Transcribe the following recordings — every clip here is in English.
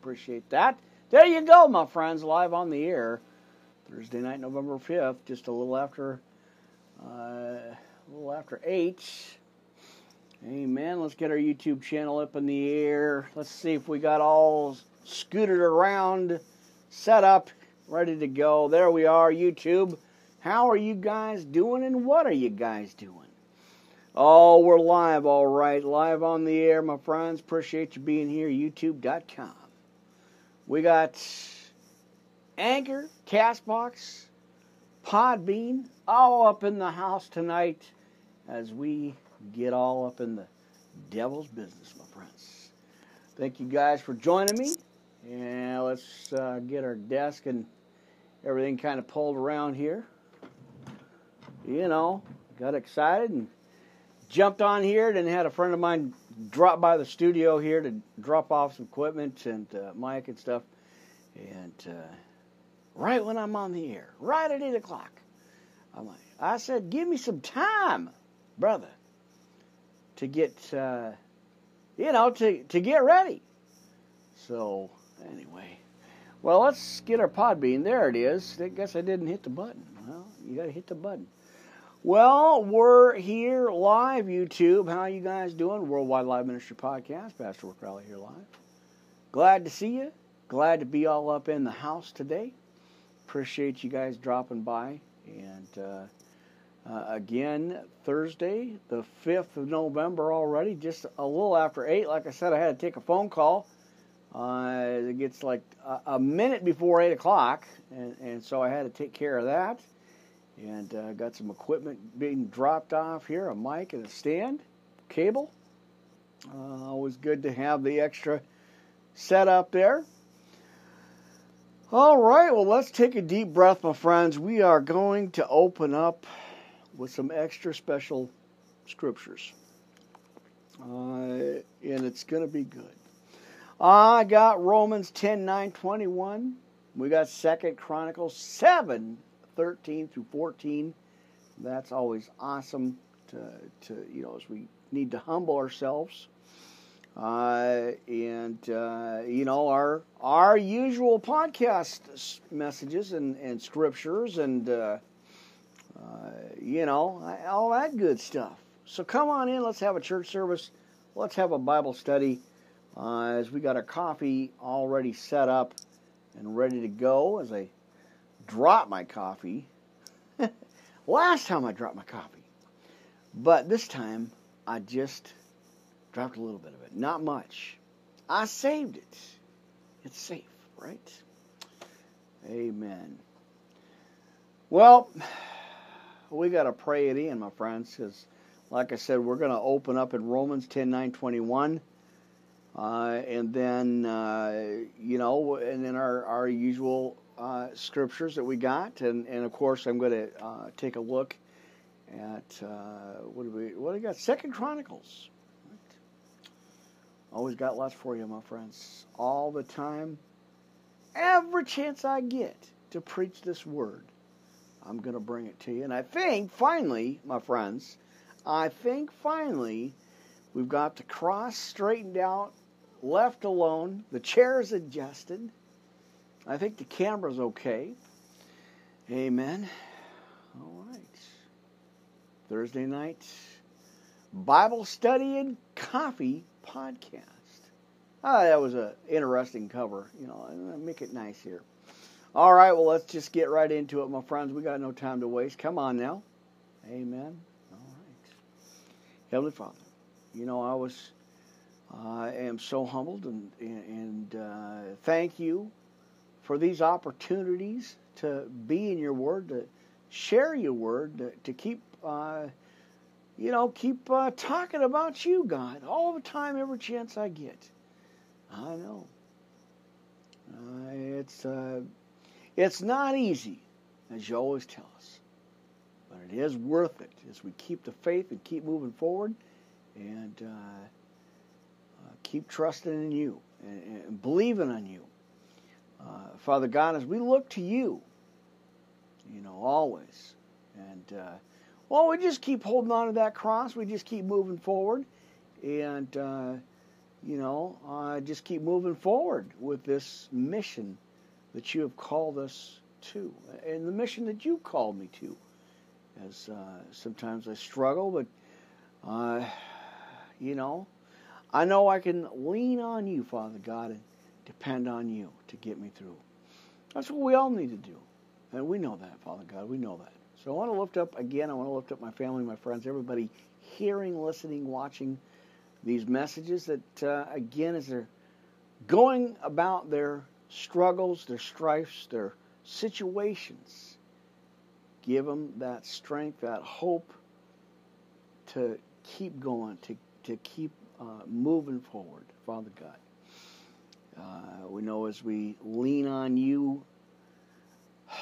Appreciate that. There you go, my friends, live on the air. Thursday night, November 5th, just a little after uh, a little after 8. Amen. Let's get our YouTube channel up in the air. Let's see if we got all scooted around, set up, ready to go. There we are, YouTube. How are you guys doing and what are you guys doing? Oh, we're live, all right. Live on the air, my friends. Appreciate you being here. YouTube.com. We got Anchor, Castbox, Podbean, all up in the house tonight as we get all up in the devil's business, my friends. Thank you guys for joining me. And let's uh, get our desk and everything kind of pulled around here. You know, got excited and jumped on here. Then had a friend of mine drop by the studio here to drop off some equipment and uh, mic and stuff. And uh, right when I'm on the air, right at 8 o'clock, I'm like, I said, give me some time, brother, to get, uh, you know, to, to get ready. So, anyway. Well, let's get our Podbean. There it is. I guess I didn't hit the button. Well, you got to hit the button. Well, we're here live, YouTube. How you guys doing? Worldwide Live Ministry Podcast. Pastor Rick Crowley here live. Glad to see you. Glad to be all up in the house today. Appreciate you guys dropping by. And uh, uh, again, Thursday, the 5th of November already, just a little after 8. Like I said, I had to take a phone call. Uh, it gets like a, a, minute before 8 o'clock, and, and so I had to take care of that and uh, got some equipment being dropped off here a mic and a stand cable. Uh, always good to have the extra setup there. All right well let's take a deep breath my friends. We are going to open up with some extra special scriptures. Uh, and it's going to be good. I got romans 10 9 21 we got second chronicles 7 13 through 14. That's always awesome to, to you know, as we need to humble ourselves. Uh, and uh, you know our our usual podcast messages and, and scriptures and uh, uh you know all that good stuff. So come on in, let's have a church service, let's have a Bible study. Uh, as we got our coffee already set up and ready to go, as I drop my coffee. Last time I dropped my coffee. But this time I just dropped a little bit of it. Not much. I saved it. It's safe, right? Amen. Well, we got to pray it in, my friends, because, like I said, we're going to open up in Romans 10 9 21. Uh, and then, uh, you know, and then our, our usual uh, scriptures that we got, and, and of course I'm going to uh, take a look at uh, what do we what do we got? Second Chronicles. Always got lots for you, my friends, all the time. Every chance I get to preach this word, I'm going to bring it to you. And I think finally, my friends, I think finally we've got the cross straightened out, left alone, the chairs adjusted I think the camera's okay. Amen. All right. Thursday night Bible study and coffee podcast. Ah, that was an interesting cover. You know, make it nice here. All right, well, let's just get right into it, my friends. We got no time to waste. Come on now. Amen. All right. Heavenly Father, you know, I was, I am so humbled and, and uh, thank you for these opportunities to be in your word, to share your word, to, to keep, uh, you know, keep uh, talking about you, God, all the time, every chance I get. I know. Uh, it's uh, it's not easy, as you always tell us, but it is worth it as we keep the faith and keep moving forward, and uh, uh, keep trusting in you and, and believing on you. Uh, Father God, as we look to you, you know, always, and uh, well, we just keep holding on to that cross. We just keep moving forward, and uh, you know, uh, just keep moving forward with this mission that you have called us to, and the mission that you called me to. As uh, sometimes I struggle, but uh, you know, I know I can lean on you, Father God, and depend on you to get me through. That's what we all need to do, and we know that, Father God. We know that. So I want to lift up again. I want to lift up my family, my friends, everybody hearing, listening, watching these messages. That uh, again, as they're going about their struggles, their strifes, their situations, give them that strength, that hope to keep going, to to keep uh, moving forward, Father God. Uh, we know as we lean on you,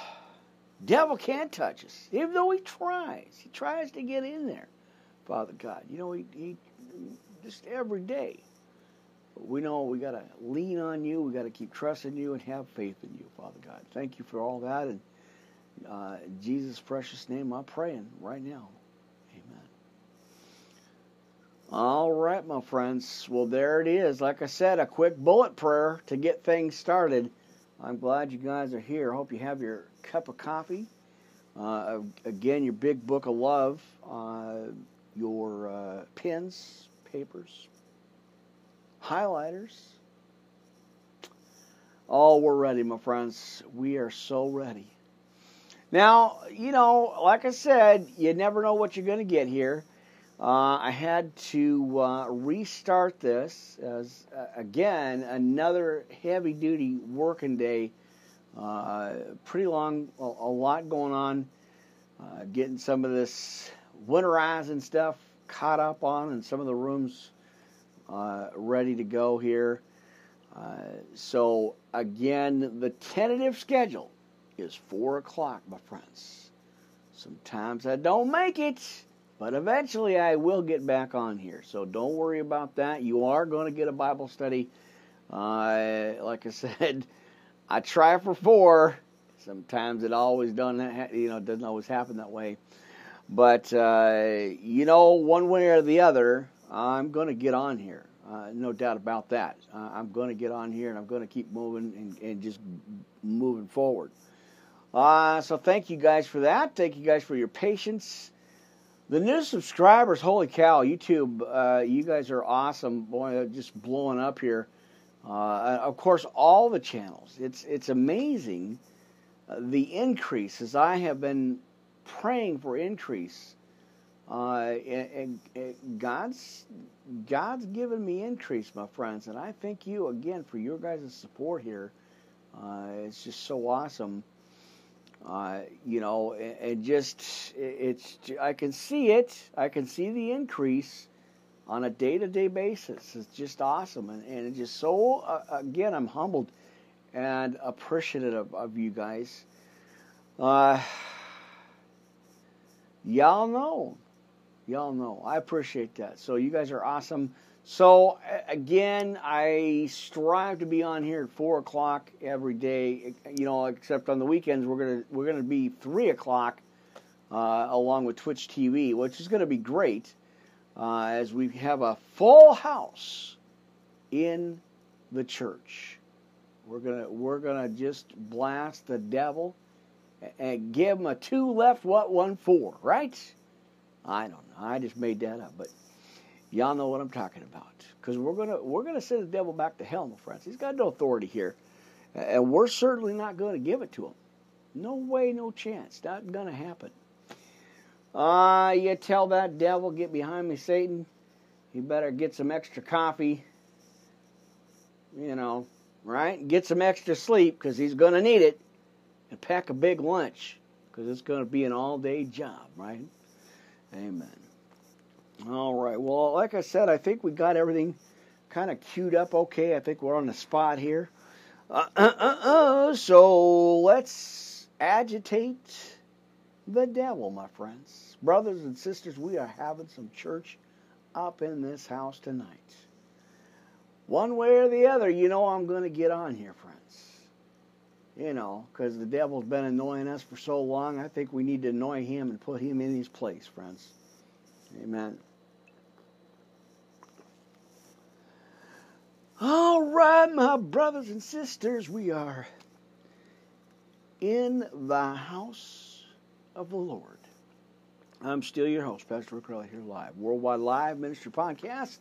devil can't touch us, even though he tries. He tries to get in there, Father God. You know, he, he just every day. But we know we got to lean on you. We got to keep trusting you and have faith in you, Father God. Thank you for all that. And uh, in Jesus' precious name, I'm praying right now. All right, my friends. Well, there it is. Like I said, a quick bullet prayer to get things started. I'm glad you guys are here. Hope you have your cup of coffee. Uh, again, your big book of love, uh, your uh, pens, papers, highlighters. Oh, we're ready, my friends. We are so ready. Now, you know, like I said, you never know what you're going to get here. Uh, I had to uh, restart this as, uh, again, another heavy duty working day. Uh, pretty long, a, a, lot going on. Uh, getting some of this winterizing stuff caught up on, and some of the rooms uh, ready to go here. so, again, the tentative schedule is 4 o'clock, my friends. Sometimes I don't make it, but eventually I will get back on here. So don't worry about that. You are going to get a Bible study. Uh, like I said, I try for four. Sometimes it always done that, you know, doesn't always happen that way. But uh, you know, one way or the other, I'm going to get on here. Uh, no doubt about that. Uh, I'm going to get on here and I'm going to keep moving and, and just moving forward. Uh, so thank you guys for that. Thank you guys for your patience. The new subscribers, holy cow, YouTube, uh, you guys are awesome. Boy, just blowing up here. Uh, of course, all the channels. It's it's amazing uh, the increase as I have been praying for increase. Uh, and, and God's God's given me increase, my friends, and I thank you again for your guys' support here. Uh, it's just so awesome. Uh, you know, and, just it's I can see it. I can see the increase on a day-to-day basis. It's just awesome, and, and it's just so. Uh, again, I'm humbled and appreciative of, of you guys. Uh, y'all know, y'all know. I appreciate that. So you guys are awesome. So again, I strive to be on here at four o'clock every day. You know, except on the weekends, we're gonna we're gonna be three o'clock, uh, along with Twitch TV, which is gonna be great, uh, as we have a full house in the church. We're gonna we're gonna just blast the devil and give him a two left, what one four, right? I don't know. I just made that up, but Y'all know what I'm talking about. Because we're gonna we're gonna send the devil back to hell, my friends. He's got no authority here, and we're certainly not going to give it to him. No way, no chance. Not gonna happen. Ah, uh, you tell that devil, get behind me, Satan. You better get some extra coffee. You know, right? Get some extra sleep because he's going to need it. And pack a big lunch because it's going to be an all day job, right? Amen. All right. Well, like I said, I think we got everything kind of queued up okay. I think we're on the spot here. Uh, uh, uh, uh, so let's agitate the devil, my friends. Brothers and sisters, we are having some church up in this house tonight. One way or the other, you know I'm going to get on here, friends. You know, because the devil's been annoying us for so long, I think we need to annoy him and put him in his place, friends. Amen. All right, my brothers and sisters, we are in the house of the Lord. I'm still your host, Pastor Rick here live, Worldwide Live Ministry Podcast,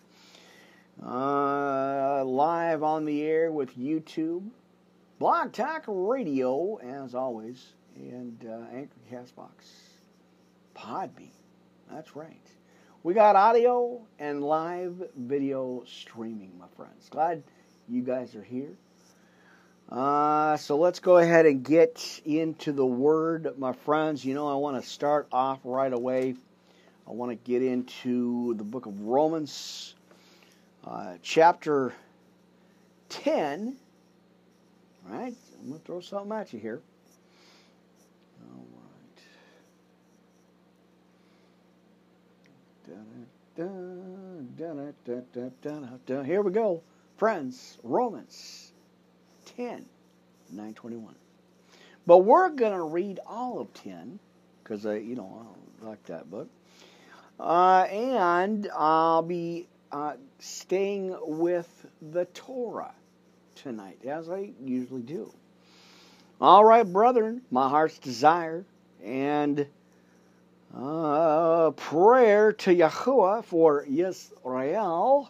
uh, live on the air with YouTube, Blog Talk Radio, as always, and uh, Anchor Castbox, Podbean. That's right. We got audio and live video streaming, my friends. Glad you guys are here. Uh, so let's go ahead and get into the Word, my friends. You know, I want to start off right away. I want to get into the book of Romans, uh, chapter 10. All right, I'm going to throw something at you here. Here we go. Friends, Romans 10, 921. But we're going to read all of 10 because, I, you know, I like that book. Uh, and I'll be uh, staying with the Torah tonight, as I usually do. All right, brethren, my heart's desire and uh, prayer to Yahuwah for Yisrael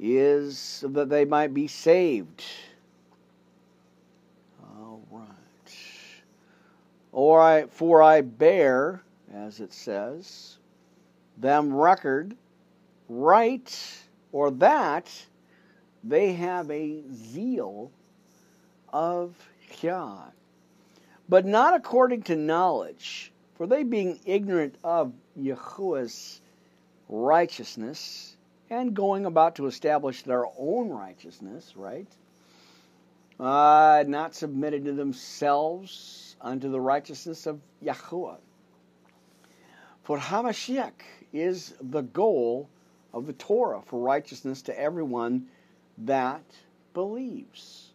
is that they might be saved. All right. Or I, for I bear, as it says, them record, right, or that they have a zeal of God, but not according to knowledge for they, being ignorant of Yahuwah's righteousness and going about to establish their own righteousness, right? Uh, not submitted to themselves unto the righteousness of Yahuwah. For Hamashiach is the goal of the Torah for righteousness to everyone that believes.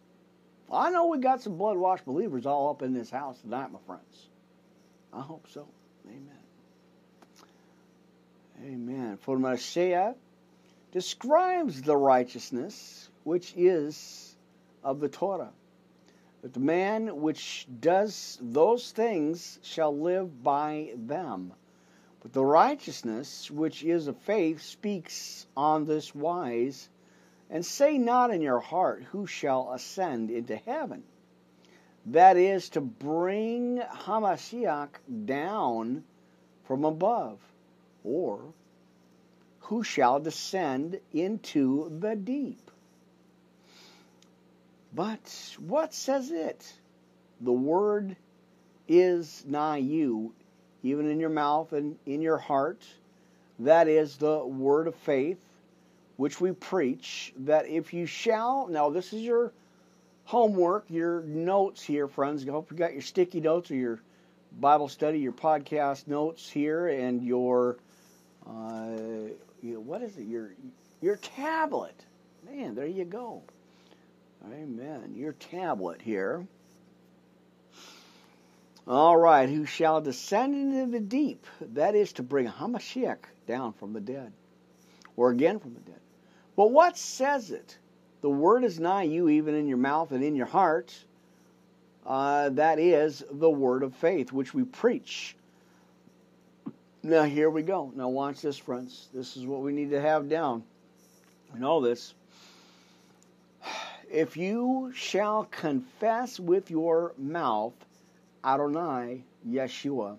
I know we got some blood washed believers all up in this house tonight, my friends. I hope so. Amen. Amen. For Messiah describes the righteousness which is of the Torah. That the man which does those things shall live by them. But the righteousness which is of faith speaks on this wise, and say not in your heart, Who shall ascend into heaven? That is to bring Hamashiach down from above, or who shall descend into the deep. But what says it? The word is nigh you, even in your mouth and in your heart. That is the word of faith which we preach, that if you shall, now this is your homework, your notes here, friends. I hope you got your sticky notes or your Bible study, your podcast notes here, and your uh, what is it? Your your tablet. Man, there you go. Amen. Your tablet here. All right, who shall descend into the deep? That is to bring Hamashiach down from the dead, or again from the dead. But what says it? The word is nigh you, even in your mouth and in your heart. Uh, that is the word of faith, which we preach. Now, here we go. Now, watch this, friends. This is what we need to have down. We know this. If you shall confess with your mouth Adonai Yeshua,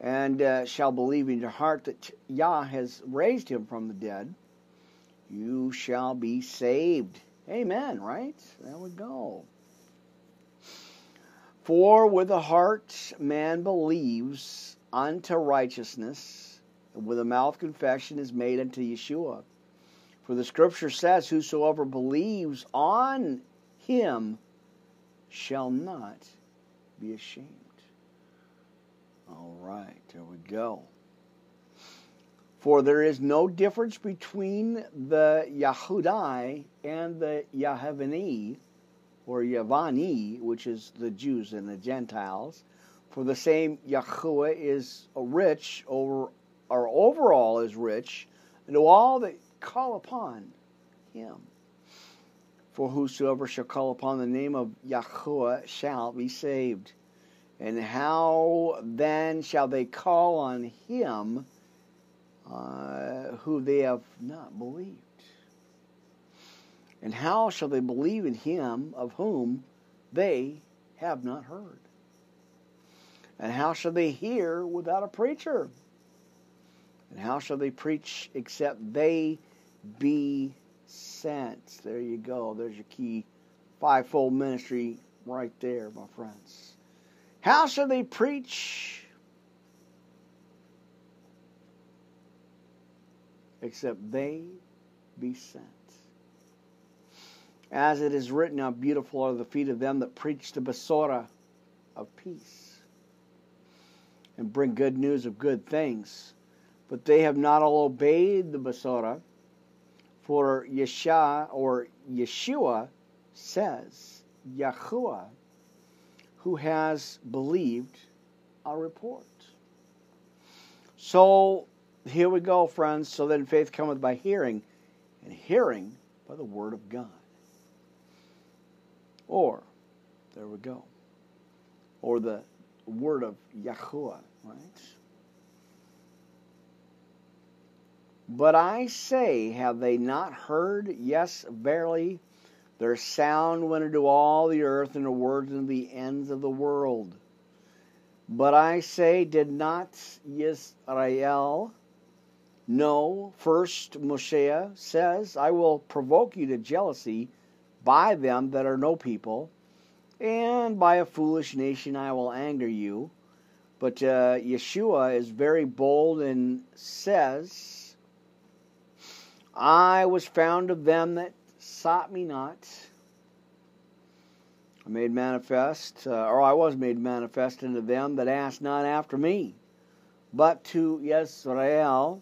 and uh, shall believe in your heart that Yah has raised him from the dead, you shall be saved. Amen, right? There we go. For with the heart man believes unto righteousness, and with the mouth confession is made unto Yeshua. For the scripture says, Whosoever believes on him shall not be ashamed. All right, there we go. For there is no difference between the Yahudai and the Yahavani, or Yavani, which is the Jews and the Gentiles. For the same Yahuwah is rich, over, or overall is rich, and to all that call upon him. For whosoever shall call upon the name of Yahweh shall be saved. And how then shall they call on him uh, who they have not believed? And how shall they believe in him of whom they have not heard? And how shall they hear without a preacher? And how shall they preach except they be sent? There you go. There's your key fivefold ministry right there, my friends. How shall they preach except they be sent? As it is written, How beautiful are the feet of them that preach the Besorah of peace and bring good news of good things. But they have not all obeyed the Besorah, for Yeshua or Yeshua says, Yahuwah, who has believed our report. So here we go, friends. So then faith cometh by hearing, and hearing by the word of God. Or, there we go. Or the word of Yahuwah, right? But I say, have they not heard? Yes, verily, their sound went into all the earth, and the words into the ends of the world. But I say, did not Yisrael know? First, Moshe says, I will provoke you to jealousy by them that are no people, and by a foolish nation I will anger you. But uh, Yeshua is very bold and says, I was found of them that sought me not. I made manifest, uh, or I was made manifest unto them that asked not after me, but to Yisrael.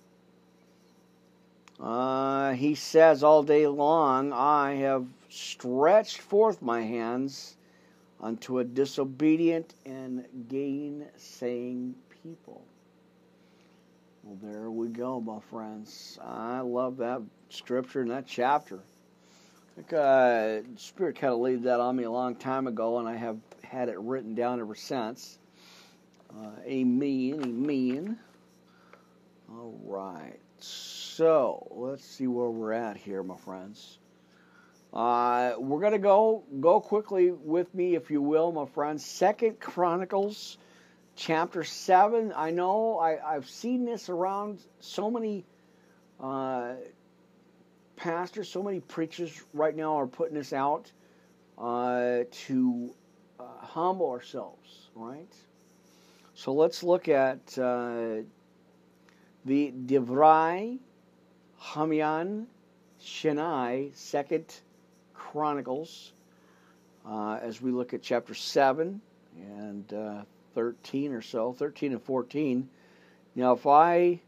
Uh, he says all day long, I have stretched forth my hands unto a disobedient and gainsaying people. Well, there we go, my friends. I love that scripture and that chapter. I think uh, Spirit kind of laid that on me a long time ago, and I have had it written down ever since. Uh, amen, amen. All right. So let's see where we're at here, my friends. Uh, we're gonna go go quickly with me, if you will, my friends. Second Chronicles, chapter seven. I know I, have seen this around so many uh, pastors, so many preachers right now are putting this out uh, to uh, humble ourselves, right? So let's look at uh, the Divrei Hamyan Shenai, second Chronicles uh, as we look at chapter 7 and uh, 13 or so, 13 and 14. Now, if I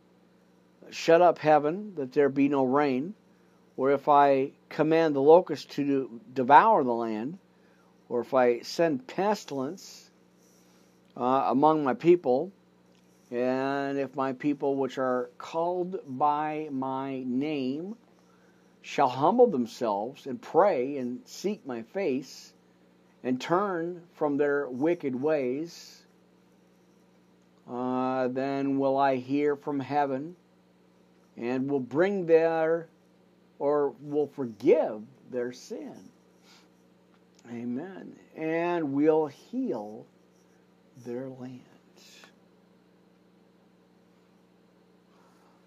shut up heaven that there be no rain, or if I command the locusts to devour the land, or if I send pestilence uh, among my people, and if my people which are called by my name shall humble themselves and pray and seek my face and turn from their wicked ways, uh, then will I hear from heaven and will bring their or will forgive their sin. Amen. And will heal their land.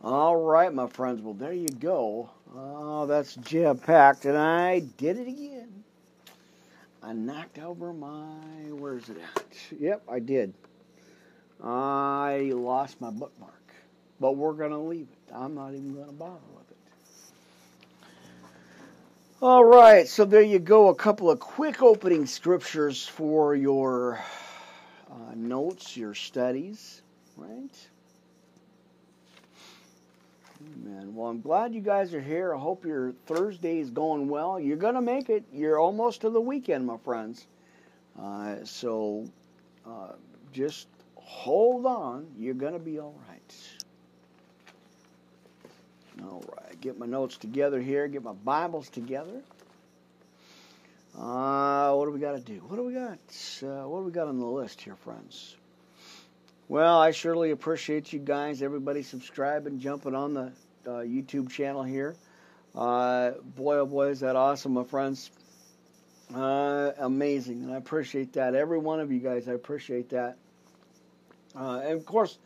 All right, my friends. Well, there you go. Oh, that's jam packed, and I did it again. I knocked over my. Where's it at? Yep, I did. I lost my bookmark, but we're going to leave it. I'm not even going to bother with it. All right, so there you go. A couple of quick opening scriptures for your uh, notes, your studies, right? Amen. Well, I'm glad you guys are here. I hope your Thursday is going well. You're going to make it. You're almost to the weekend, my friends. Uh, so uh, just hold on. You're going to be all right. All right. Get my notes together here. Get my Bibles together. Uh, what do we got to do? What do we got? Uh, what do we got on the list here, friends? Well, I surely appreciate you guys, everybody subscribing, jumping on the uh, YouTube channel here. Uh, boy, oh boy, is that awesome, my friends. Uh, amazing, and I appreciate that. Every one of you guys, I appreciate that. Uh, and of course,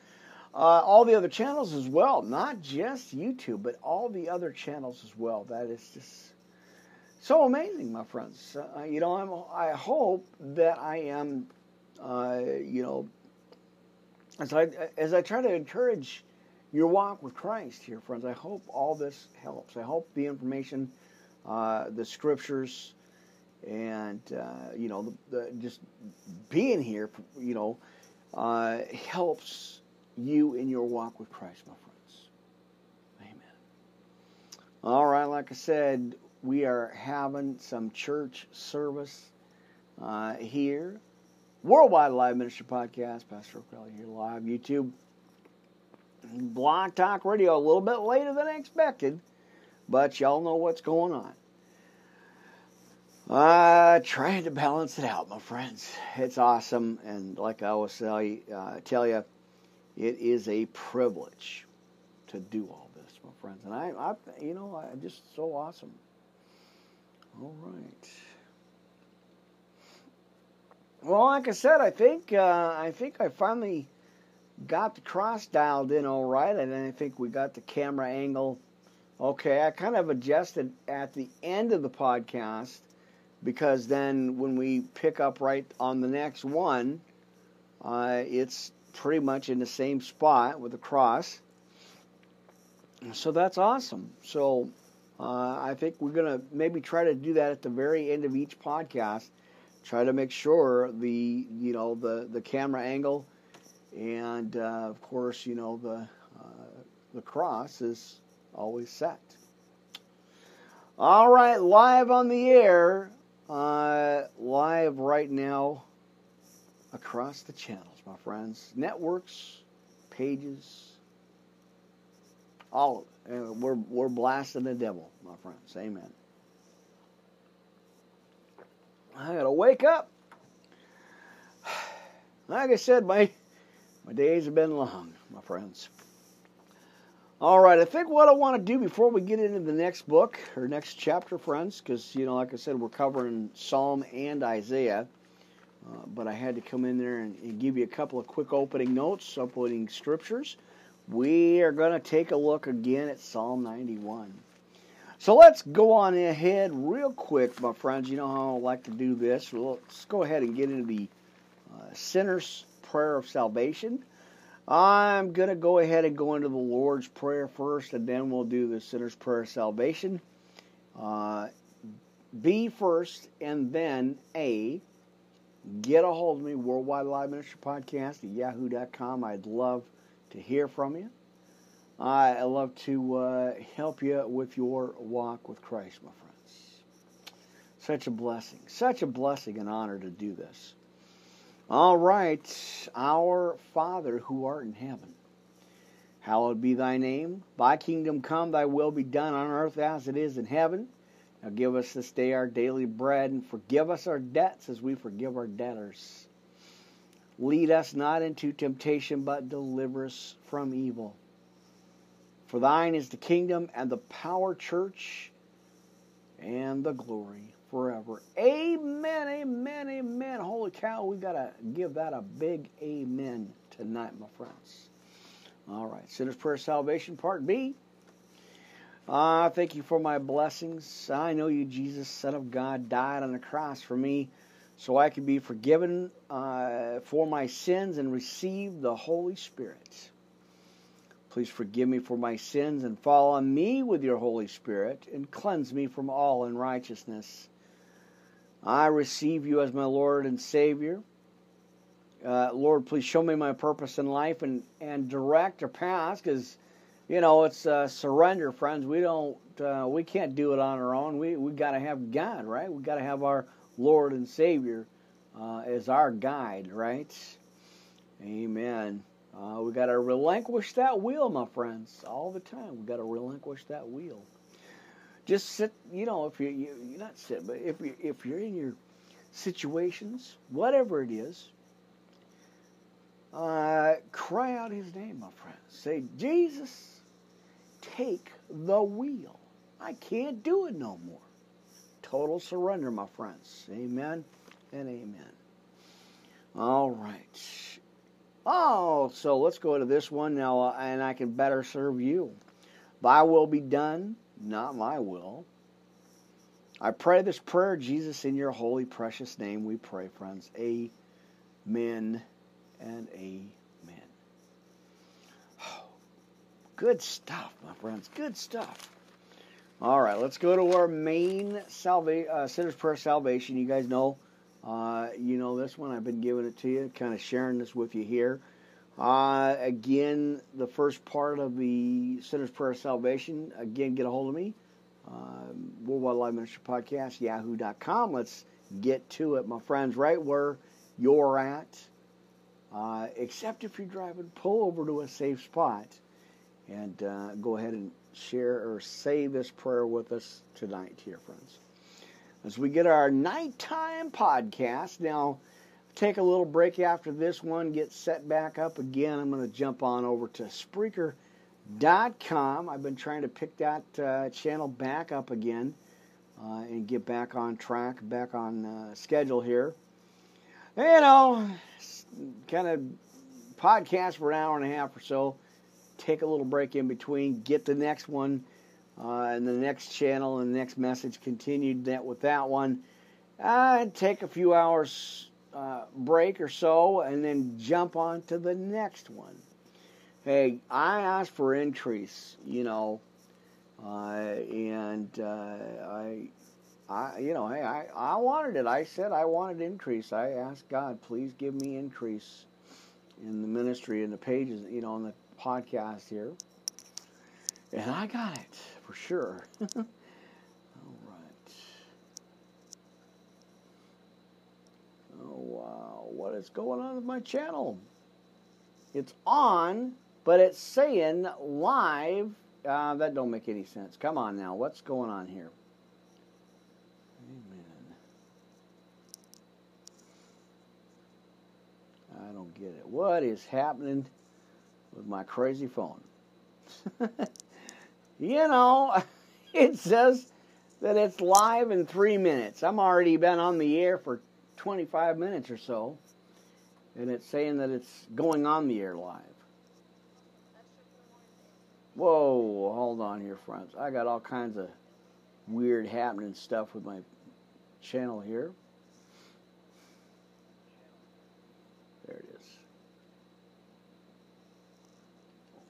uh, all the other channels as well, not just YouTube, but all the other channels as well. That is just so amazing, my friends. Uh, you know, I'm, I hope that I am, uh, you know, as I as I try to encourage your walk with Christ here, friends. I hope all this helps. I hope the information, uh, the scriptures and uh, you know, the, the, just being here, you know, uh, helps you in your walk with Christ, my friends. Amen. All right, like I said, we are having some church service uh, here. Worldwide Live Ministry Podcast, Pastor O'Kelly here live, YouTube, Blog Talk Radio, a little bit later than I expected, but y'all know what's going on. Uh, trying to balance it out, my friends. It's awesome, and like I always you, uh, tell you, it is a privilege to do all this, my friends. And I, I you know, I'm just so awesome. All right. Well, like I said, I think uh, I think I finally got the cross dialed in all right, and I think we got the camera angle. Okay, I kind of adjusted at the end of the podcast because then when we pick up right on the next one, uh, it's pretty much in the same spot with the cross. So that's awesome. So uh, I think we're gonna maybe try to do that at the very end of each podcast. Try to make sure the you know the the camera angle, and uh, of course you know the uh, the cross is always set. All right, live on the air uh, live right now across the channels, my friends. Networks, pages, all of it. We're, we're blasting the devil, my friends. Amen. I gotta wake up. Like I said, my my days have been long, my friends. All right, I think what I want to do before we get into the next book or next chapter, friends, because, you know, like I said, we're covering Psalm and Isaiah, uh, but I had to come in there and, and, give you a couple of quick opening notes, opening scriptures. We are going to take a look again at Psalm 91. So let's go on ahead real quick, my friends. You know how I like to do this. let's go ahead and get into the uh, sinner's prayer of salvation. I'm going to go ahead and go into the Lord's Prayer first, and then we'll do the Sinner's Prayer of Salvation. Uh, B first, and then A. Get a hold of me, Worldwide Live Ministry Podcast at yahoo.com. I'd love to hear from you. I love to uh, help you with your walk with Christ, my friends. Such a blessing, such a blessing and honor to do this. All right, our Father who art in heaven, hallowed be thy name. Thy kingdom come, thy will be done on earth as it is in heaven. Now give us this day our daily bread, and forgive us our debts as we forgive our debtors. Lead us not into temptation, but deliver us from evil. For thine is the kingdom and the power, church, and the glory forever. Amen, amen, amen. Holy cow, we got to give that a big amen tonight, my friends. All right, Sinner's Prayer Salvation, Part B. Uh, thank you for my blessings. I know you, Jesus, Son of God, died on the cross for me so I could be forgiven uh, for my sins and receive the Holy Spirit. Please forgive me for my sins and fall on me with your Holy Spirit and cleanse me from all unrighteousness. I receive you as my Lord and Savior. Uh, Lord, please show me my purpose in life and, and direct or path because, you know, it's uh, surrender, friends. We don't, uh, we can't do it on our own. We we got to have God, right? We got to have our Lord and Savior uh, as our guide, right? Amen. Uh, we got to relinquish that wheel, my friends, all the time. We got to relinquish that wheel just sit. You know, if you, you you're not sit, but if you if you're in your situations, whatever it is, uh, cry out his name, my friends. Say, Jesus, take the wheel. I can't do it no more. Total surrender, my friends. Amen and amen. All right. Oh, so let's go to this one now, uh, and I can better serve you. Thy will be done, not my will. I pray this prayer, Jesus, in your holy, precious name we pray, friends. Amen and amen. Oh, good stuff, my friends. Good stuff. All right, let's go to our main salva- uh, Sinner's Prayer Salvation. You guys know, uh, you know this one. I've been giving it to you, kind of sharing this with you here. Uh, again, the first part of the Sinner's Prayer of Salvation. Again, get a hold of me. Uh, Worldwide Live Ministry Podcast, yahoo.com. Let's get to it, my friends, right where you're at. Uh, except if you're driving, pull over to a safe spot and uh, go ahead and share or say this prayer with us tonight, here, friends. As we get our nighttime podcast, now take a little break after this one, get set back up again. I'm going to jump on over to Spreaker.com. I've been trying to pick that uh, channel back up again uh, and get back on track, back on uh, schedule here. You know, kind of podcast for an hour and a half or so. Take a little break in between. Get the next one uh, and the next channel and the next message continued that with that one. Uh, take a few hours uh, break or so and then jump on to the next one. Hey, I asked for increase, you know, uh, and uh, I I, you know, hey, I, I wanted it. I said I wanted increase. I asked God, please give me increase in the ministry and the pages, you know, on the podcast here. And I got it for sure. All right. Wow. What is going on with my channel? It's on, but it's saying live. Uh, that don't make any sense. Come on now. What's going on here? Amen. I don't get it. What is happening with my crazy phone? you know, it says that it's live in three minutes. I'm already been on the air for 25 minutes or so, and it's saying that it's going on the air live. Whoa, hold on here, friends. I got all kinds of weird happening stuff with my channel here. There it is.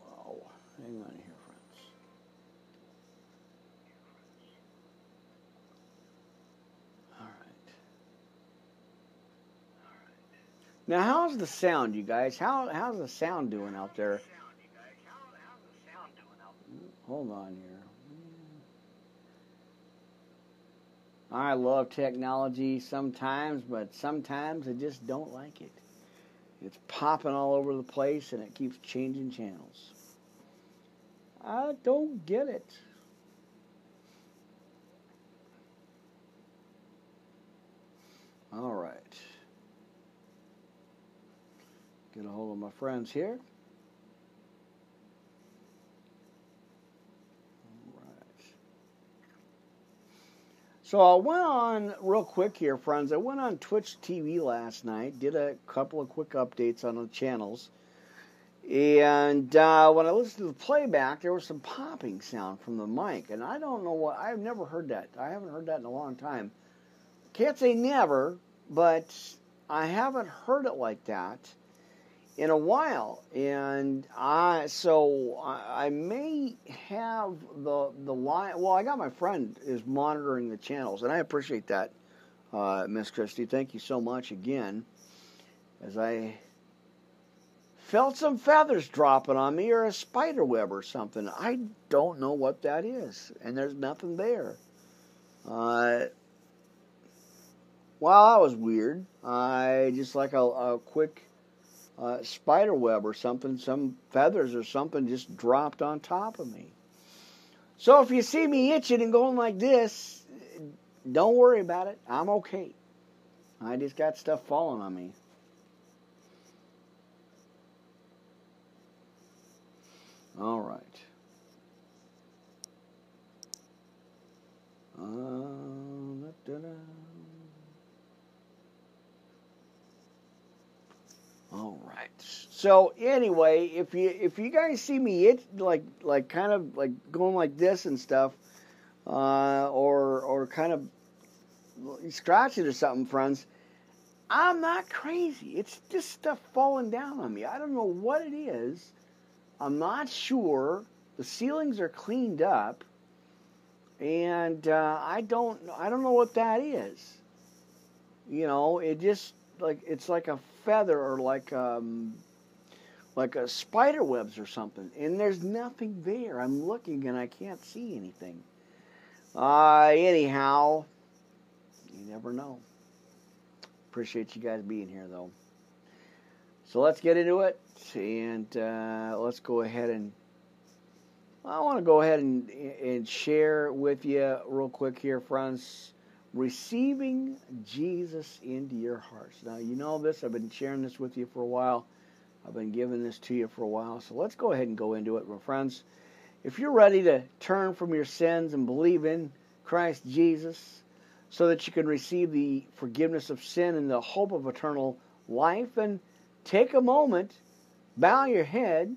Wow, hang on here, friends. All right. All right. Now, how's the sound, you guys? How how's the sound doing out there? Hold on here. I love technology sometimes, but sometimes I just don't like it. It's popping all over the place and it keeps changing channels. I don't get it. All right. Get a hold of my friends here. So I went on real quick here, friends. I went on Twitch TV last night, did a couple of quick updates on the channels. And uh, when I listened to the playback, there was some popping sound from the mic, and I don't know what. I've never heard that. I haven't heard that in a long time. Can't say never, but I haven't heard it like that in a while, and I so I, I may have the the line. Well, I got my friend is monitoring the channels, and I appreciate that, uh, Miss Christie. Thank you so much again. As I felt some feathers dropping on me or a spider web or something. I don't know what that is, and there's nothing there. Uh, well, that was weird. I just like a, a quick uh, spider web or something, some feathers or something just dropped on top of me. So if you see me itching and going like this, don't worry about it. I'm okay. I just got stuff falling on me. All right. Uh, All right. So anyway, if you if you guys see me it like like kind of like going like this and stuff, uh, or or kind of scratching or something, friends, I'm not crazy. It's just stuff falling down on me. I don't know what it is. I'm not sure. The ceilings are cleaned up, and uh, I don't I don't know what that is. You know, it just like it's like a feather or like um, like a spider webs or something, and there's nothing there. I'm looking and I can't see anything. Uh, anyhow, you never know. Appreciate you guys being here though. So let's get into it, and uh, let's go ahead and. I want to go ahead and, and share with you real quick here, friends receiving Jesus into your hearts. Now, you know this, I've been sharing this with you for a while. I've been giving this to you for a while. So let's go ahead and go into it, my friends. If you're ready to turn from your sins and believe in Christ Jesus so that you can receive the forgiveness of sin and the hope of eternal life, then take a moment, bow your head,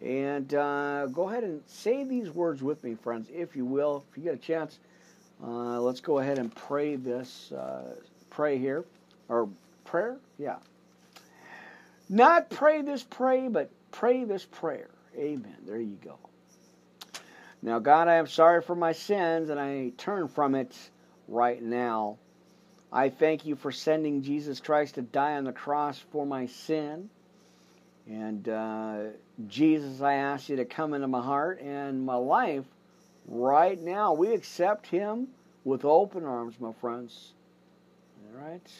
and uh, go ahead and say these words with me, friends, if you will. If you get a chance, uh, let's go ahead and pray this. Uh, pray here. Or prayer? Yeah. Not pray this pray, but pray this prayer. Amen. There you go. Now, God, I am sorry for my sins and I turn from it right now. I thank you for sending Jesus Christ to die on the cross for my sin. And uh, Jesus, I ask you to come into my heart and my life right now. We accept Him with open arms, my friends. All right?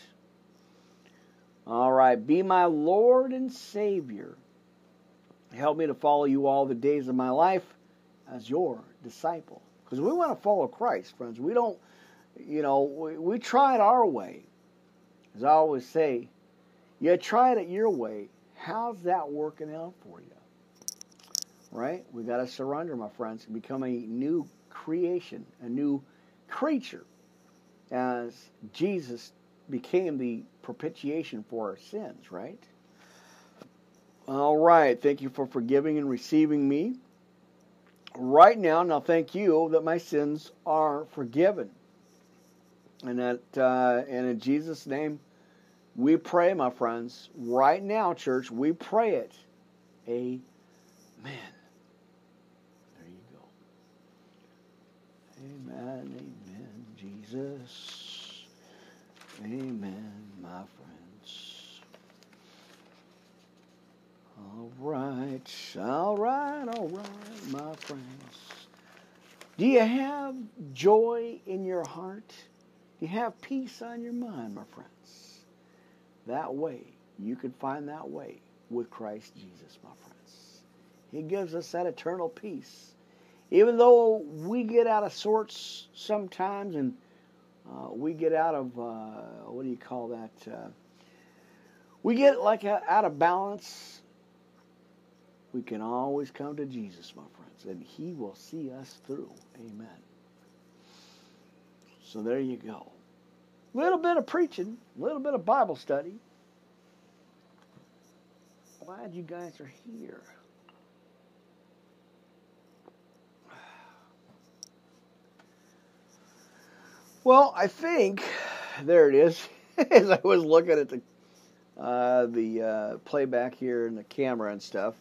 All right. Be my Lord and Savior. Help me to follow you all the days of my life as your disciple. Because we want to follow Christ, friends. We don't, you know, we, we try it our way. As I always say, you try it your way. How's that working out for you? Right? We got to surrender, my friends, and become a new creation, a new creature, as Jesus became the propitiation for our sins, right? All right. Thank you for forgiving and receiving me. Right now, now thank you that my sins are forgiven. And that, uh, and in Jesus' name, we pray, my friends. Right now, church, we pray it. Amen. Amen, amen, Jesus. Amen, my friends. All right, all right, all right, my friends. Do you have joy in your heart? Do you have peace on your mind, my friends? That way, you can find that way with Christ Jesus, my friends. He gives us that eternal peace even though we get out of sorts sometimes and uh, we get out of, uh, what do you call that? Uh, we get like a, out of balance, we can always come to Jesus, my friends, and He will see us through. Amen. So there you go. Little bit of preaching, a little bit of Bible study. Glad you guys are here. Well, I think there it is. As I was looking at the uh, the uh, playback here and the camera and stuff,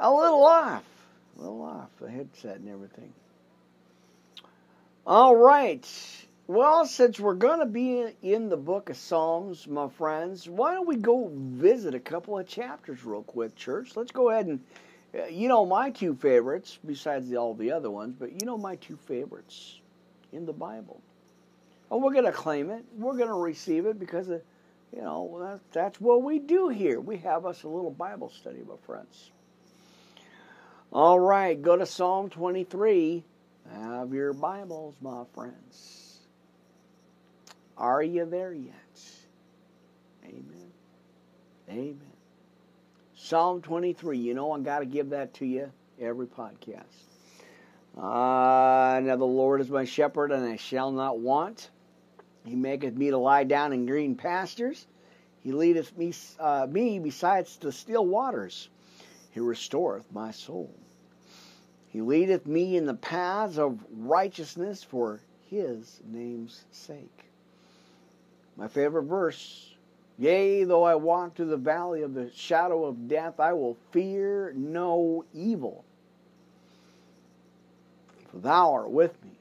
a little off, a little off the headset and everything. All right. Well, since we're going to be in the book of Psalms, my friends, why don't we go visit a couple of chapters real quick, church? Let's go ahead and, uh, you know, my two favorites, besides all the other ones, but you know my two favorites in the Bible. Oh, we're going to claim it. We're going to receive it because, of, you know, that, that's what we do here. We have us a little Bible study, my friends. All right, go to Psalm 23. Have your Bibles, my friends. Are you there yet? Amen. Amen. Psalm 23. You know, I got to give that to you every podcast. Uh, now the Lord is my shepherd, and I shall not want. He maketh me to lie down in green pastures. He leadeth me, uh, me besides the still waters. He restoreth my soul. He leadeth me in the paths of righteousness for his name's sake. My favorite verse Yea, though I walk through the valley of the shadow of death, I will fear no evil. For thou art with me.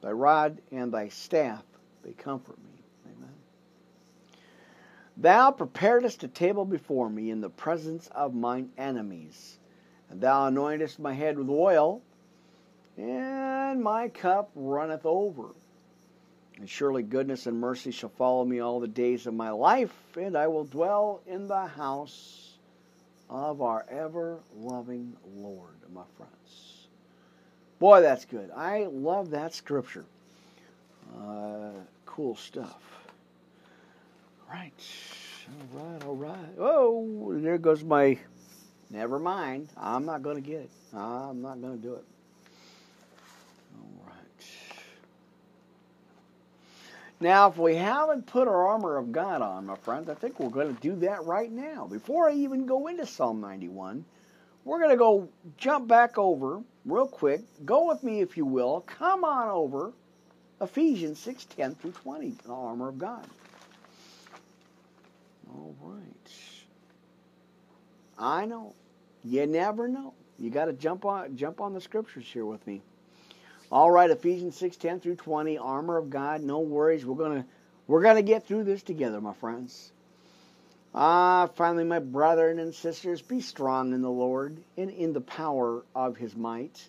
Thy rod and thy staff, they comfort me. Amen. Thou preparedst a table before me in the presence of mine enemies. And thou anointest my head with oil, and my cup runneth over. And surely goodness and mercy shall follow me all the days of my life, and I will dwell in the house of our ever loving Lord, my friends. Boy, that's good. I love that scripture. Uh, cool stuff. Right. All right, all right. Oh, there goes my. Never mind. I'm not going to get it. I'm not going to do it. All right. Now, if we haven't put our armor of God on, my friends, I think we're going to do that right now. Before I even go into Psalm 91, we're going to go jump back over real quick. Go with me, if you will. Come on over Ephesians 6 10 through 20, the armor of God. All right. I know. You never know. You got to jump on jump on the scriptures here with me. All right, Ephesians 6, 10 through 20, armor of God, no worries. We're gonna we're gonna get through this together, my friends. Ah, finally, my brethren and sisters, be strong in the Lord and in the power of his might.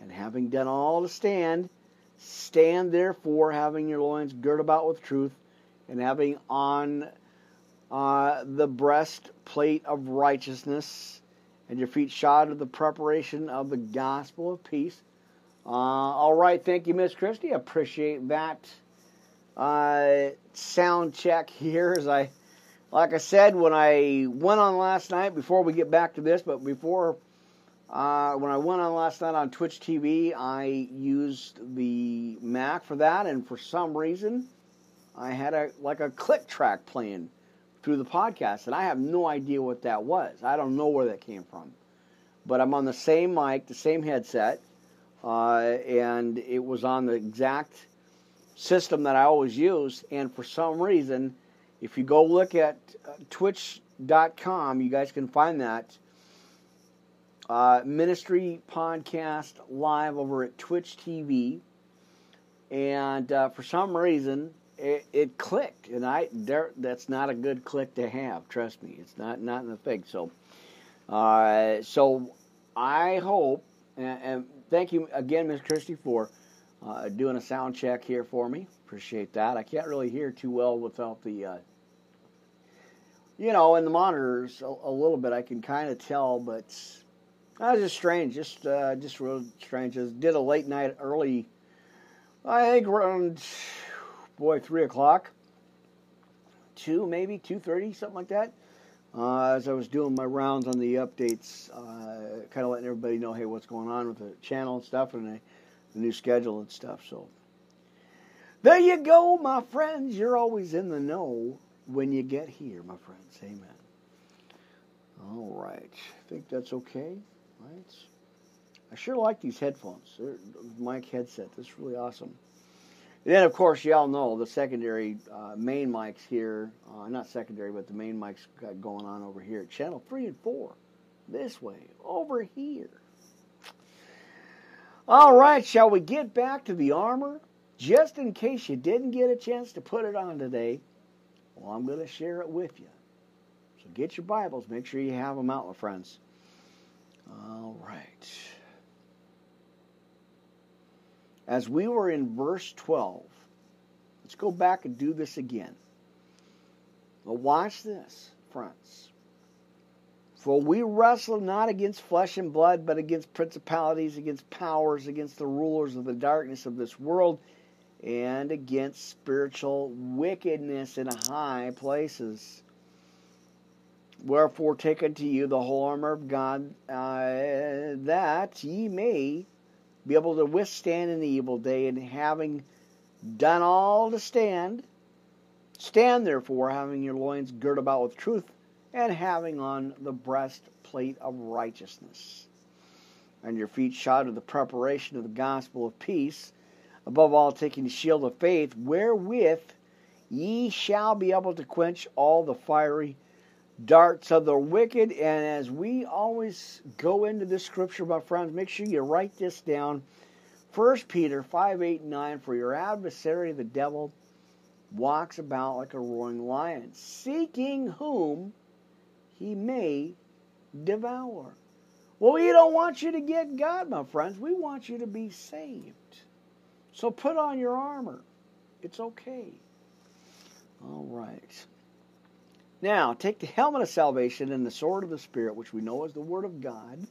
And having done all to stand, stand therefore, having your loins girt about with truth, and having on uh, the breastplate of righteousness and your feet shod with the preparation of the gospel of peace. Uh, all right, thank you, Miss Christie. Appreciate that uh, sound check here. As I, like I said, when I went on last night, before we get back to this, but before uh, when I went on last night on Twitch TV, I used the Mac for that, and for some reason, I had a like a click track playing through the podcast, and I have no idea what that was. I don't know where that came from. But I'm on the same mic, the same headset, uh, and it was on the exact system that I always use. And for some reason, if you go look at uh, twitch.com, you guys can find that. Uh, ministry podcast live over at Twitch TV. And uh, for some reason, it, it, clicked, and I there that's not a good click to have. Trust me, it's not not in the thing. So, uh, so I hope and, and, thank you again, Miss Christie, for uh, doing a sound check here for me. Appreciate that. I can't really hear too well without the, uh, you know, in the monitors a, a little bit. I can kind of tell, but that was just strange. Just uh, just real strange. Just did a late night early. I think around boy, three o'clock, two maybe two thirty, something like that. Uh, as I was doing my rounds on the updates, uh, kind of letting everybody know, hey, what's going on with the channel and stuff, and the, the new schedule and stuff. So there you go, my friends. You're always in the know when you get here, my friends. Amen. All right, I think that's okay. I sure like these headphones. They're, mic headset. That's really awesome. And then, of course, y'all know the secondary uh, main mics here, uh, not secondary, but the main mics got going on over here at channel 3 and 4. This way, over here. All right, shall we get back to the armor? Just in case you didn't get a chance to put it on today, Well, I'm going to share it with you. So get your Bibles. Make sure you have them out, my friends. All right. As we were in verse 12, let's go back and do this again. Well, watch this, friends. For we wrestle not against flesh and blood, but against principalities, against powers, against the rulers of the darkness of this world, and against spiritual wickedness in high places. Wherefore, take unto you the whole armor of God, uh, that ye may be able to withstand in the evil day, and having done all to stand, stand therefore, having your loins girt about with truth, and having on the breastplate of righteousness, and your feet shod with the preparation of the gospel of peace, above all taking the shield of faith, wherewith ye shall be able to quench all the fiery darts of the wicked. And as we always go into this scripture, my friends, make sure you write this down. 1 Peter 5 8 and 9 For your adversary, the devil, walks about like a roaring lion, seeking whom he may devour. Well, we don't want you to get God, my friends. We want you to be saved. So put on your armor. It's okay. All right. Now, take the helmet of salvation and the sword of the Spirit, which we know is the Word of God.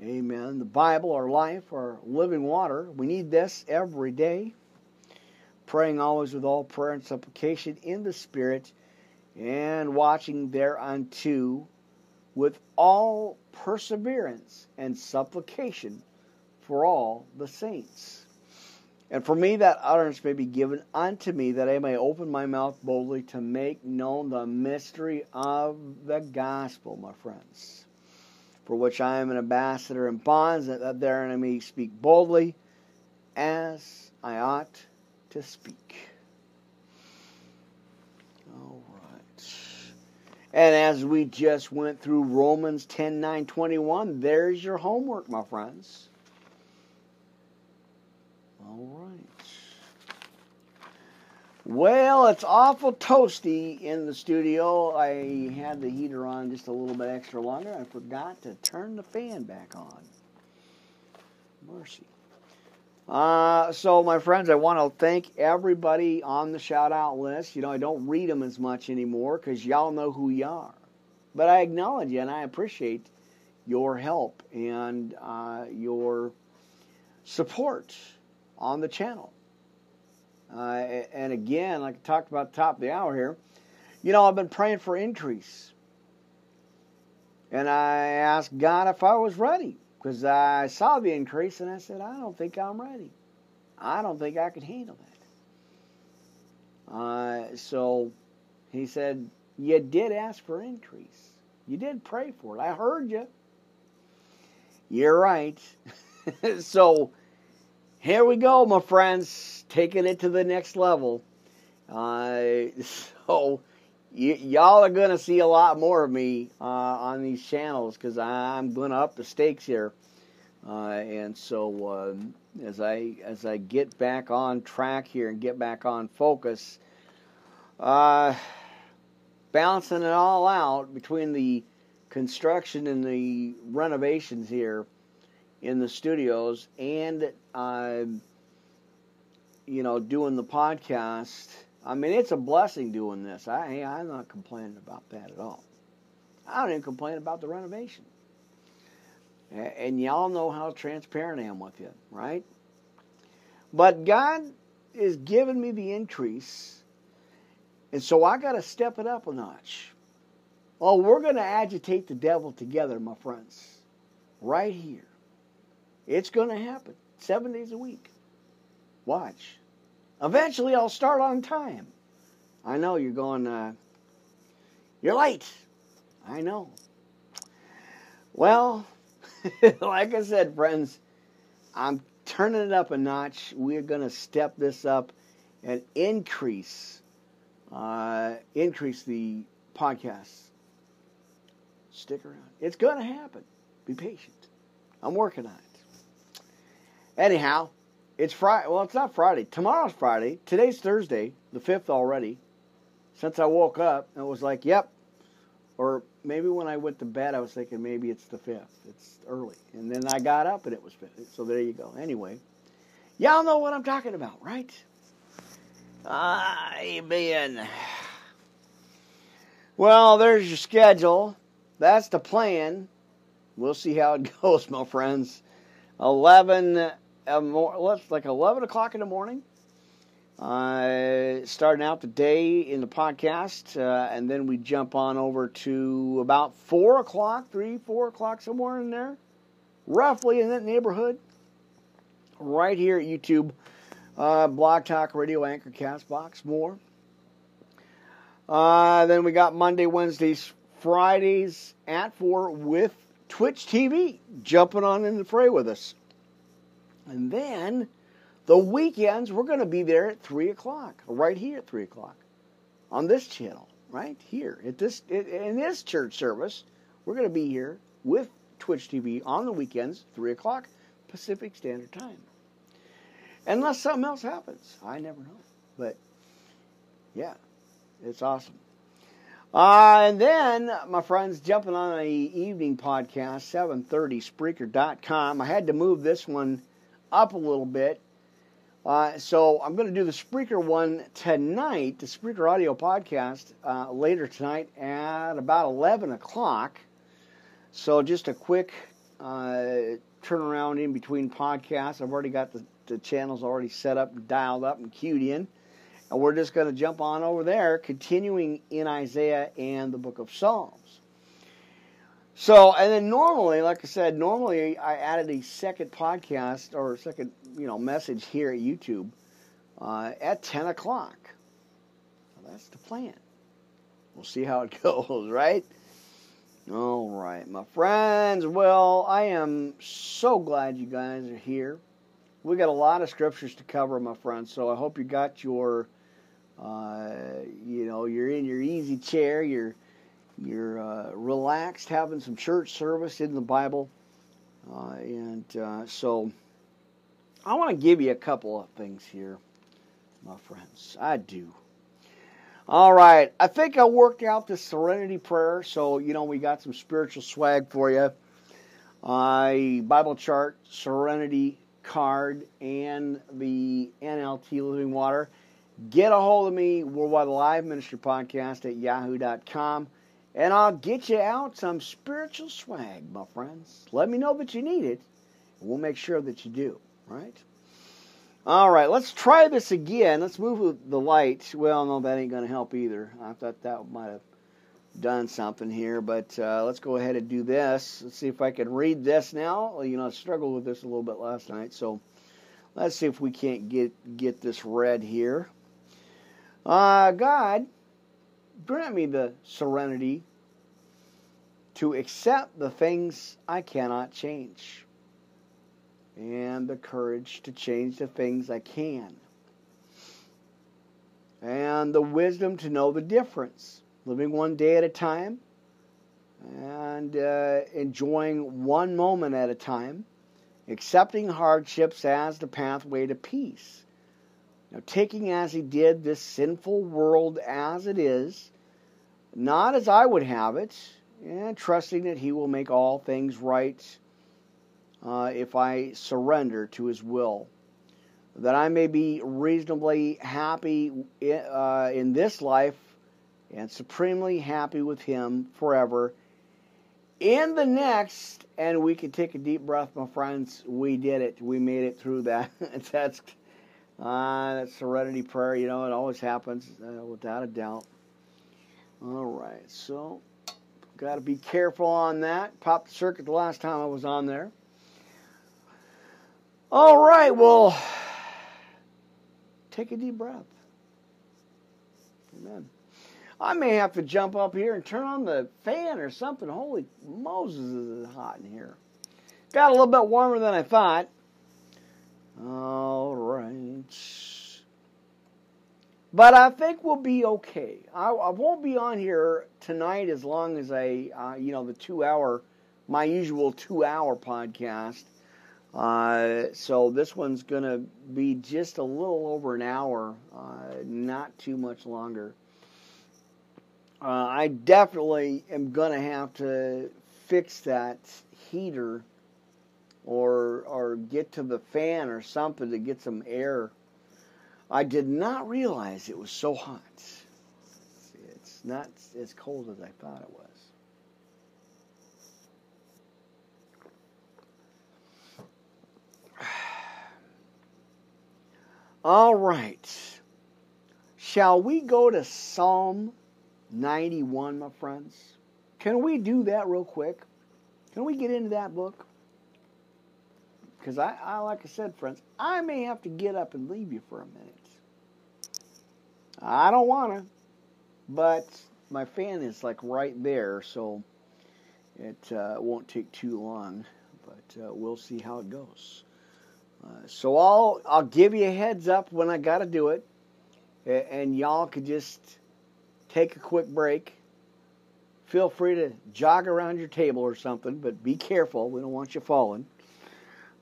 Amen. The Bible, our life, our living water. We need this every day. Praying always with all prayer and supplication in the Spirit, and watching thereunto with all perseverance and supplication for all the saints. And for me that utterance may be given unto me, that I may open my mouth boldly to make known the mystery of the gospel, my friends, for which I am an ambassador in bonds, that therein I may speak boldly as I ought to speak. All right. And as we just went through Romans 10 9 21, there's your homework, my friends. All right. Well, it's awful toasty in the studio. I had the heater on just a little bit extra longer. I forgot to turn the fan back on. Mercy. Uh, so, my friends, I want to thank everybody on the shout out list. You know, I don't read them as much anymore because y'all know who you are. But I acknowledge you and I appreciate your help and uh, your support on the channel. Uh, and again, like I talked about top of the hour here, you know, I've been praying for increase. And I asked God if I was ready because I saw the increase and I said, I don't think I'm ready. I don't think I can handle that. Uh, so he said, You did ask for increase. You did pray for it. I heard you. You're right. so here we go, my friends, taking it to the next level. Uh, so y- y'all are going to see a lot more of me uh, on these channels because I'm going to up the stakes here. Uh, and so um, as I as I get back on track here and get back on focus, uh, balancing it all out between the construction and the renovations here in the studios and I'm, you know, doing the podcast. I mean, it's a blessing doing this. I, I'm not complaining about that at all. I don't even complain about the renovation. And y'all know how transparent I am with you, right? But God is giving me the increase, and so I got to step it up a notch. Oh, we're going to agitate the devil together, my friends, right here. It's going to happen seven days a week. Watch. Eventually, I'll start on time. I know you're going, uh, you're late. I know. Well, like I said, friends, I'm turning it up a notch. We're going to step this up and increase, uh, increase the podcast. Stick around. It's going to happen. Be patient. I'm working on it. Anyhow, it's Friday. Well, it's not Friday. Tomorrow's Friday. Today's Thursday, the 5th already. since I woke up, it was like, yep. Or maybe when I went to bed, I was thinking maybe it's the fifth. It's early, and then I got up and it was fifth. So there you go. Anyway, y'all know what I'm talking about, right? Amen. Well, there's your schedule. That's the plan. We'll see how it goes, my friends. 11, uh, more, like 11 o'clock in the morning. Uh, starting out the day in the podcast, uh, and then we jump on over to about 4 o'clock, 3, 4 o'clock, somewhere in there. Roughly in that neighborhood. Right here at YouTube. Uh, Blog Talk Radio Anchor Castbox, more. Uh, then we got Monday, Wednesdays, Fridays at 4 with Twitch TV jumping on in the fray with us. And then the weekends, we're going to be there at 3 o'clock, right here at 3 o'clock on this channel, right here at this in this church service. We're going to be here with Twitch TV on the weekends, 3 o'clock Pacific Standard Time. Unless something else happens. I never know. But yeah, it's awesome. Uh, and then, my friends, jumping on a evening podcast, 730 Spreaker.com. I had to move this one up a little bit. Uh, so I'm going to do the Spreaker one tonight, the Spreaker audio podcast, uh, later tonight at about 11 o'clock. So just a quick uh, turnaround in between podcasts. I've already got the, the channels already set up dialed up and queued in. And we're just going to jump on over there, continuing in Isaiah and the book of Psalms. So, and then normally, like I said, normally I added a second podcast or second, you know, message here at YouTube uh, at 10 o'clock. that's the plan. We'll see how it goes, right? All right, my friends. Well, I am so glad you guys are here. We got a lot of scriptures to cover, my friends. So I hope you got your uh, you know, you're in your easy chair, you're you're uh, relaxed, having some church service in the Bible, uh, and uh, so I want to give you a couple of things here, my friends. I do. All right, I think I worked out the Serenity Prayer, so you know we got some spiritual swag for you. Uh, Bible chart, Serenity card, and the NLT Living Water. Get a hold of me, Worldwide Live Ministry Podcast at yahoo.com, and I'll get you out some spiritual swag, my friends. Let me know that you need it, and we'll make sure that you do, right? All right, let's try this again. Let's move the light. Well, no, that ain't going to help either. I thought that might have done something here, but uh, let's go ahead and do this. Let's see if I can read this now. You know, I struggled with this a little bit last night, so let's see if we can't get get this read here. Uh, God, grant me the serenity to accept the things I cannot change and the courage to change the things I can and the wisdom to know the difference, living one day at a time and uh, enjoying one moment at a time, accepting hardships as the pathway to peace now, taking as he did this sinful world as it is, not as I would have it, and trusting that he will make all things right uh, if I surrender to his will. That I may be reasonably happy uh, in this life and supremely happy with him forever in the next. And we can take a deep breath, my friends. We did it. We made it through that. That's uh, that serenity prayer, you know, it always happens, uh, without a doubt. All right, so got to be careful on that. Popped the circuit the last time I was on there. All right, well, take a deep breath. Amen. I may have to jump up here and turn on the fan or something. Holy Moses, is hot in here. Got a little bit warmer than I thought. All right. But I think we'll be okay. I, I won't be on here tonight as long as I, uh, you know, the two hour, my usual two hour podcast. Uh, so this one's going to be just a little over an hour, uh, not too much longer. Uh, I definitely am going to have to fix that heater or or get to the fan or something to get some air. I did not realize it was so hot. It's not as cold as I thought it was. All right. Shall we go to Psalm 91, my friends? Can we do that real quick? Can we get into that book? Because I, I, like I said, friends, I may have to get up and leave you for a minute. I don't want to, but my fan is like right there, so it uh, won't take too long. But uh, we'll see how it goes. Uh, so I'll I'll give you a heads up when I got to do it, and y'all could just take a quick break. Feel free to jog around your table or something, but be careful. We don't want you falling.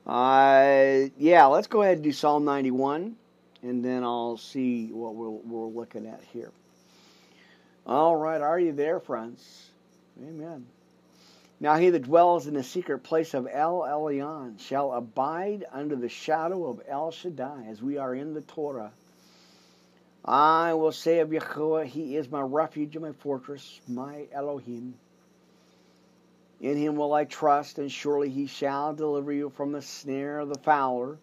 Uh, yeah, let's go ahead and do Psalm 91, and then I'll see what we're, we're looking at here. All right, are you there, friends? Amen. Now he that dwells in the secret place of El Elyon shall abide under the shadow of El Shaddai, as we are in the Torah. I will say of Yahweh, He is my refuge and my fortress, my Elohim. In Him will I trust, and surely He shall deliver you from the snare of the fowler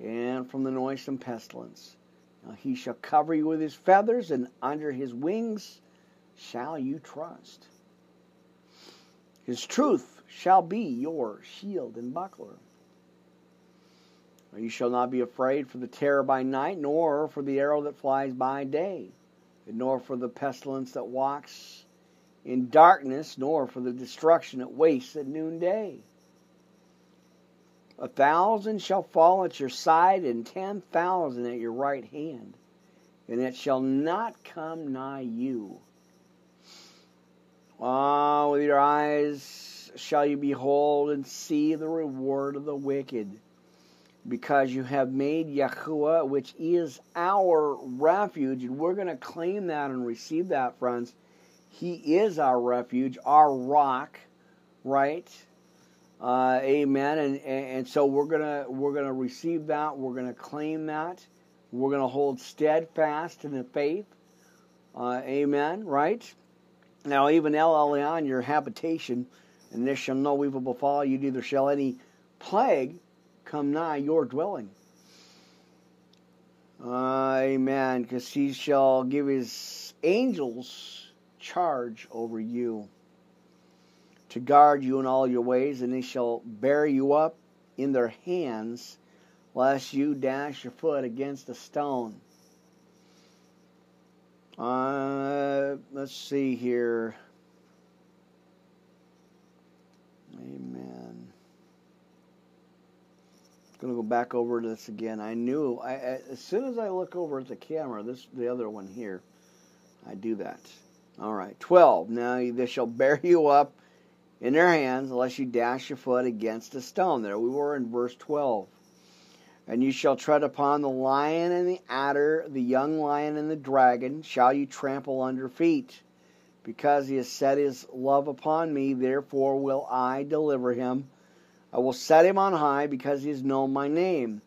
and from the noisome pestilence. Now He shall cover you with His feathers, and under His wings shall you trust. His truth shall be your shield and buckler. You shall not be afraid for the terror by night, nor for the arrow that flies by day, nor for the pestilence that walks in darkness, nor for the destruction that wastes at noonday. A thousand shall fall at your side, and ten thousand at your right hand, and it shall not come nigh you. Ah, with your eyes shall you behold and see the reward of the wicked, because you have made Yahuwah, which is our refuge, and we're going to claim that and receive that, friends. He is our refuge, our rock, right? Uh, amen. And, and so we're gonna we're gonna receive that. We're gonna claim that. We're gonna hold steadfast in the faith. Uh, amen. Right. Now, even El Elyon, your habitation, and there shall no evil befall you, neither shall any plague come nigh your dwelling. Uh, amen. Because he shall give his angels charge over you to guard you in all your ways, and they shall bear you up in their hands, lest you dash your foot against a stone. Uh, let's see here. Amen. I'm gonna go back over this again. I knew I, as soon as I look over at the camera, this the other one here, I do that. All right, twelve. Now they shall bear you up in their hands, unless you dash your foot against a stone. There we were in verse twelve. And you shall tread upon the lion and the adder, the young lion and the dragon, shall you trample under feet. Because he has set his love upon me, therefore will I deliver him. I will set him on high, because he has known my name.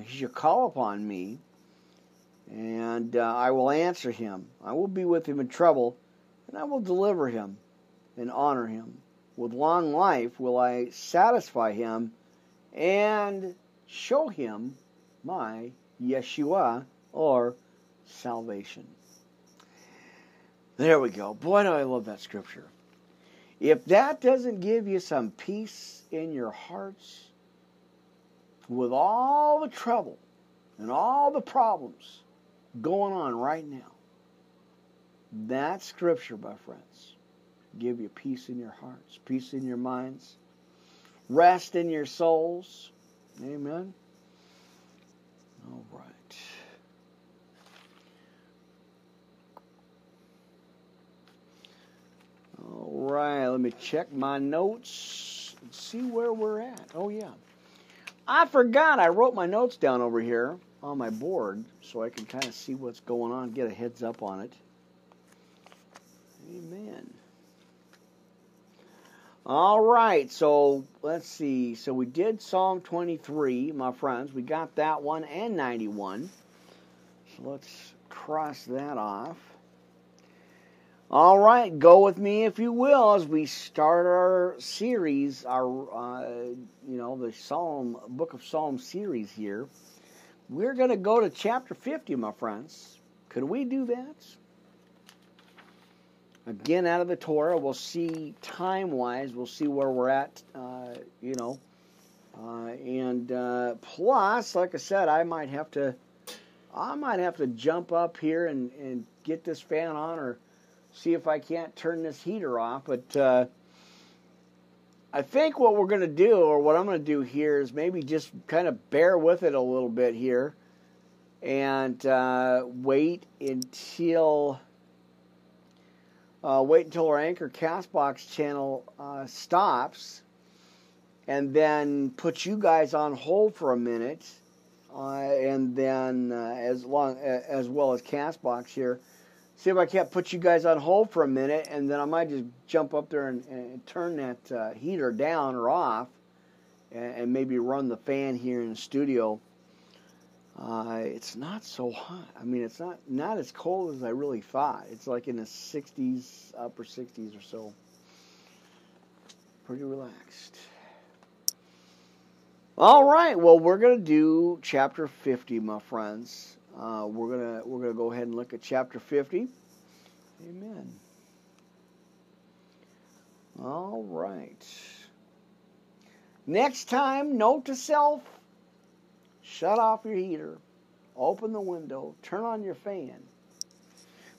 He shall call upon me, and uh, I will answer him. I will be with him in trouble, and I will deliver him and honor him. With long life will I satisfy him and show him my Yeshua or salvation. There we go. Boy, do I love that scripture. If that doesn't give you some peace in your hearts, with all the trouble and all the problems going on right now, that scripture, my friends, give you peace in your hearts, peace in your minds, rest in your souls, Amen. All right. All right, let me check my notes and see where we're at. Oh, yeah. I forgot I wrote my notes down over here on my board so I can kind of see what's going on, get a heads up on it. Amen. All right, so let's see. So we did Psalm 23, my friends. We got that one and 91. So let's cross that off. All right, go with me if you will as we start our series, our uh, you know the Psalm Book of Psalms series here. We're going to go to chapter 50, my friends. Could we do that? Again, out of the Torah, we'll see time wise, we'll see where we're at, uh, you know. Uh, and uh, plus, like I said, I might have to, I might have to jump up here and, and get this fan on, or see if I can't turn this heater off. But uh, I think what we're going to do, or what I'm going to do here, is maybe just kind of bear with it a little bit here, and uh, wait until uh, wait until our Anchor Castbox channel uh, stops, and then put you guys on hold for a minute, uh, and then uh, as long as well as Castbox here, see if I can't put you guys on hold for a minute, and then I might just jump up there and, and turn that uh, heater down or off, and, and maybe run the fan here in the studio. Uh, it's not so hot. I mean, it's not not as cold as I really thought. It's like in the 60s, upper 60s or so. Pretty relaxed. All right. Well, we're gonna do chapter 50, my friends. Uh, we're gonna we're gonna go ahead and look at chapter 50. Amen. All right. Next time, note to self shut off your heater, open the window, turn on your fan.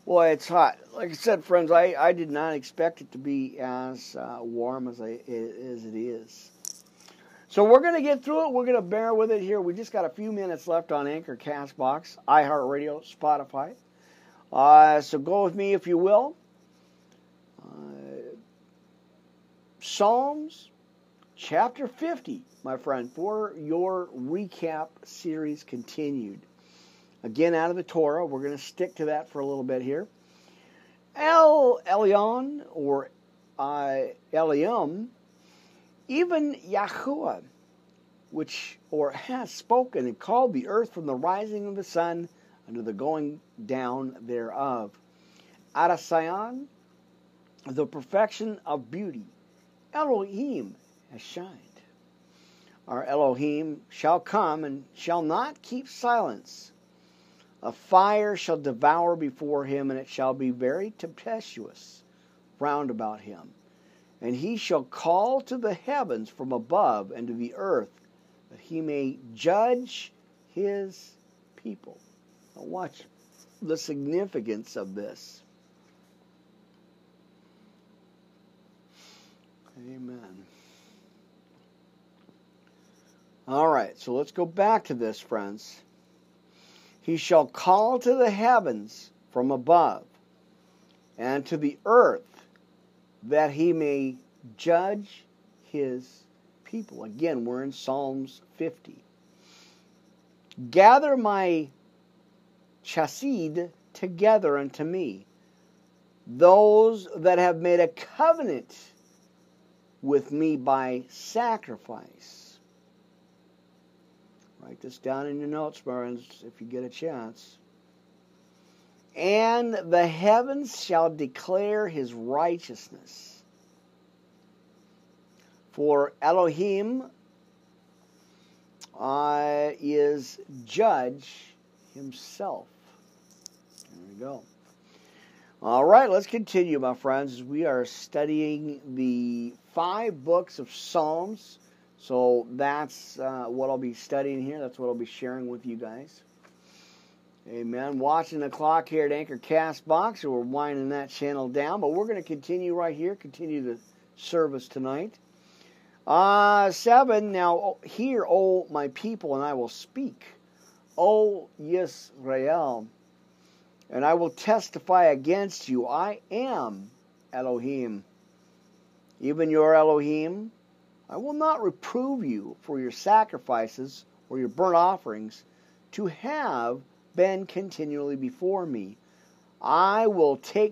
Boy, it's hot. Like I said, friends, I, I did not expect it to be as uh, warm as, I, as it is. So we're going to get through it. We're going to bear with it here. We just got a few minutes left on Anchor, Castbox, iHeartRadio, Spotify. Uh, so go with me if you will. Uh, Psalms chapter 50, my friend, for your recap series continued. Again, out of the Torah, we're going to stick to that for a little bit here. El Elyon, or uh, Eliam, even Yahuwah, which or has spoken and called the earth from the rising of the sun unto the going down thereof. Arasayan, the perfection of beauty. Elohim, has shined. Our Elohim shall come and shall not keep silence. A fire shall devour before him, and it shall be very tempestuous round about him. And he shall call to the heavens from above and to the earth, that he may judge his people. Now watch the significance of this. Amen. All right, so let's go back to this, friends. He shall call to the heavens from above and to the earth that he may judge his people. Again, we're in Psalms 50. Gather my chassid together unto me, those that have made a covenant with me by sacrifice Write this down in your notes, friends, if you get a chance. And the heavens shall declare his righteousness. For Elohim uh, is judge himself. There we go. All right, let's continue, my friends. We are studying the five books of Psalms so that's uh, what I'll be studying here. That's what I'll be sharing with you guys. Amen. Watching the clock here at Anchor Castbox, so we're winding that channel down, but we're going to continue right here, continue the service tonight. Uh, seven. Now, hear, O my people, and I will speak. O Yisrael, and I will testify against you. I am Elohim, even your Elohim I will not reprove you for your sacrifices or your burnt offerings to have been continually before me. I will take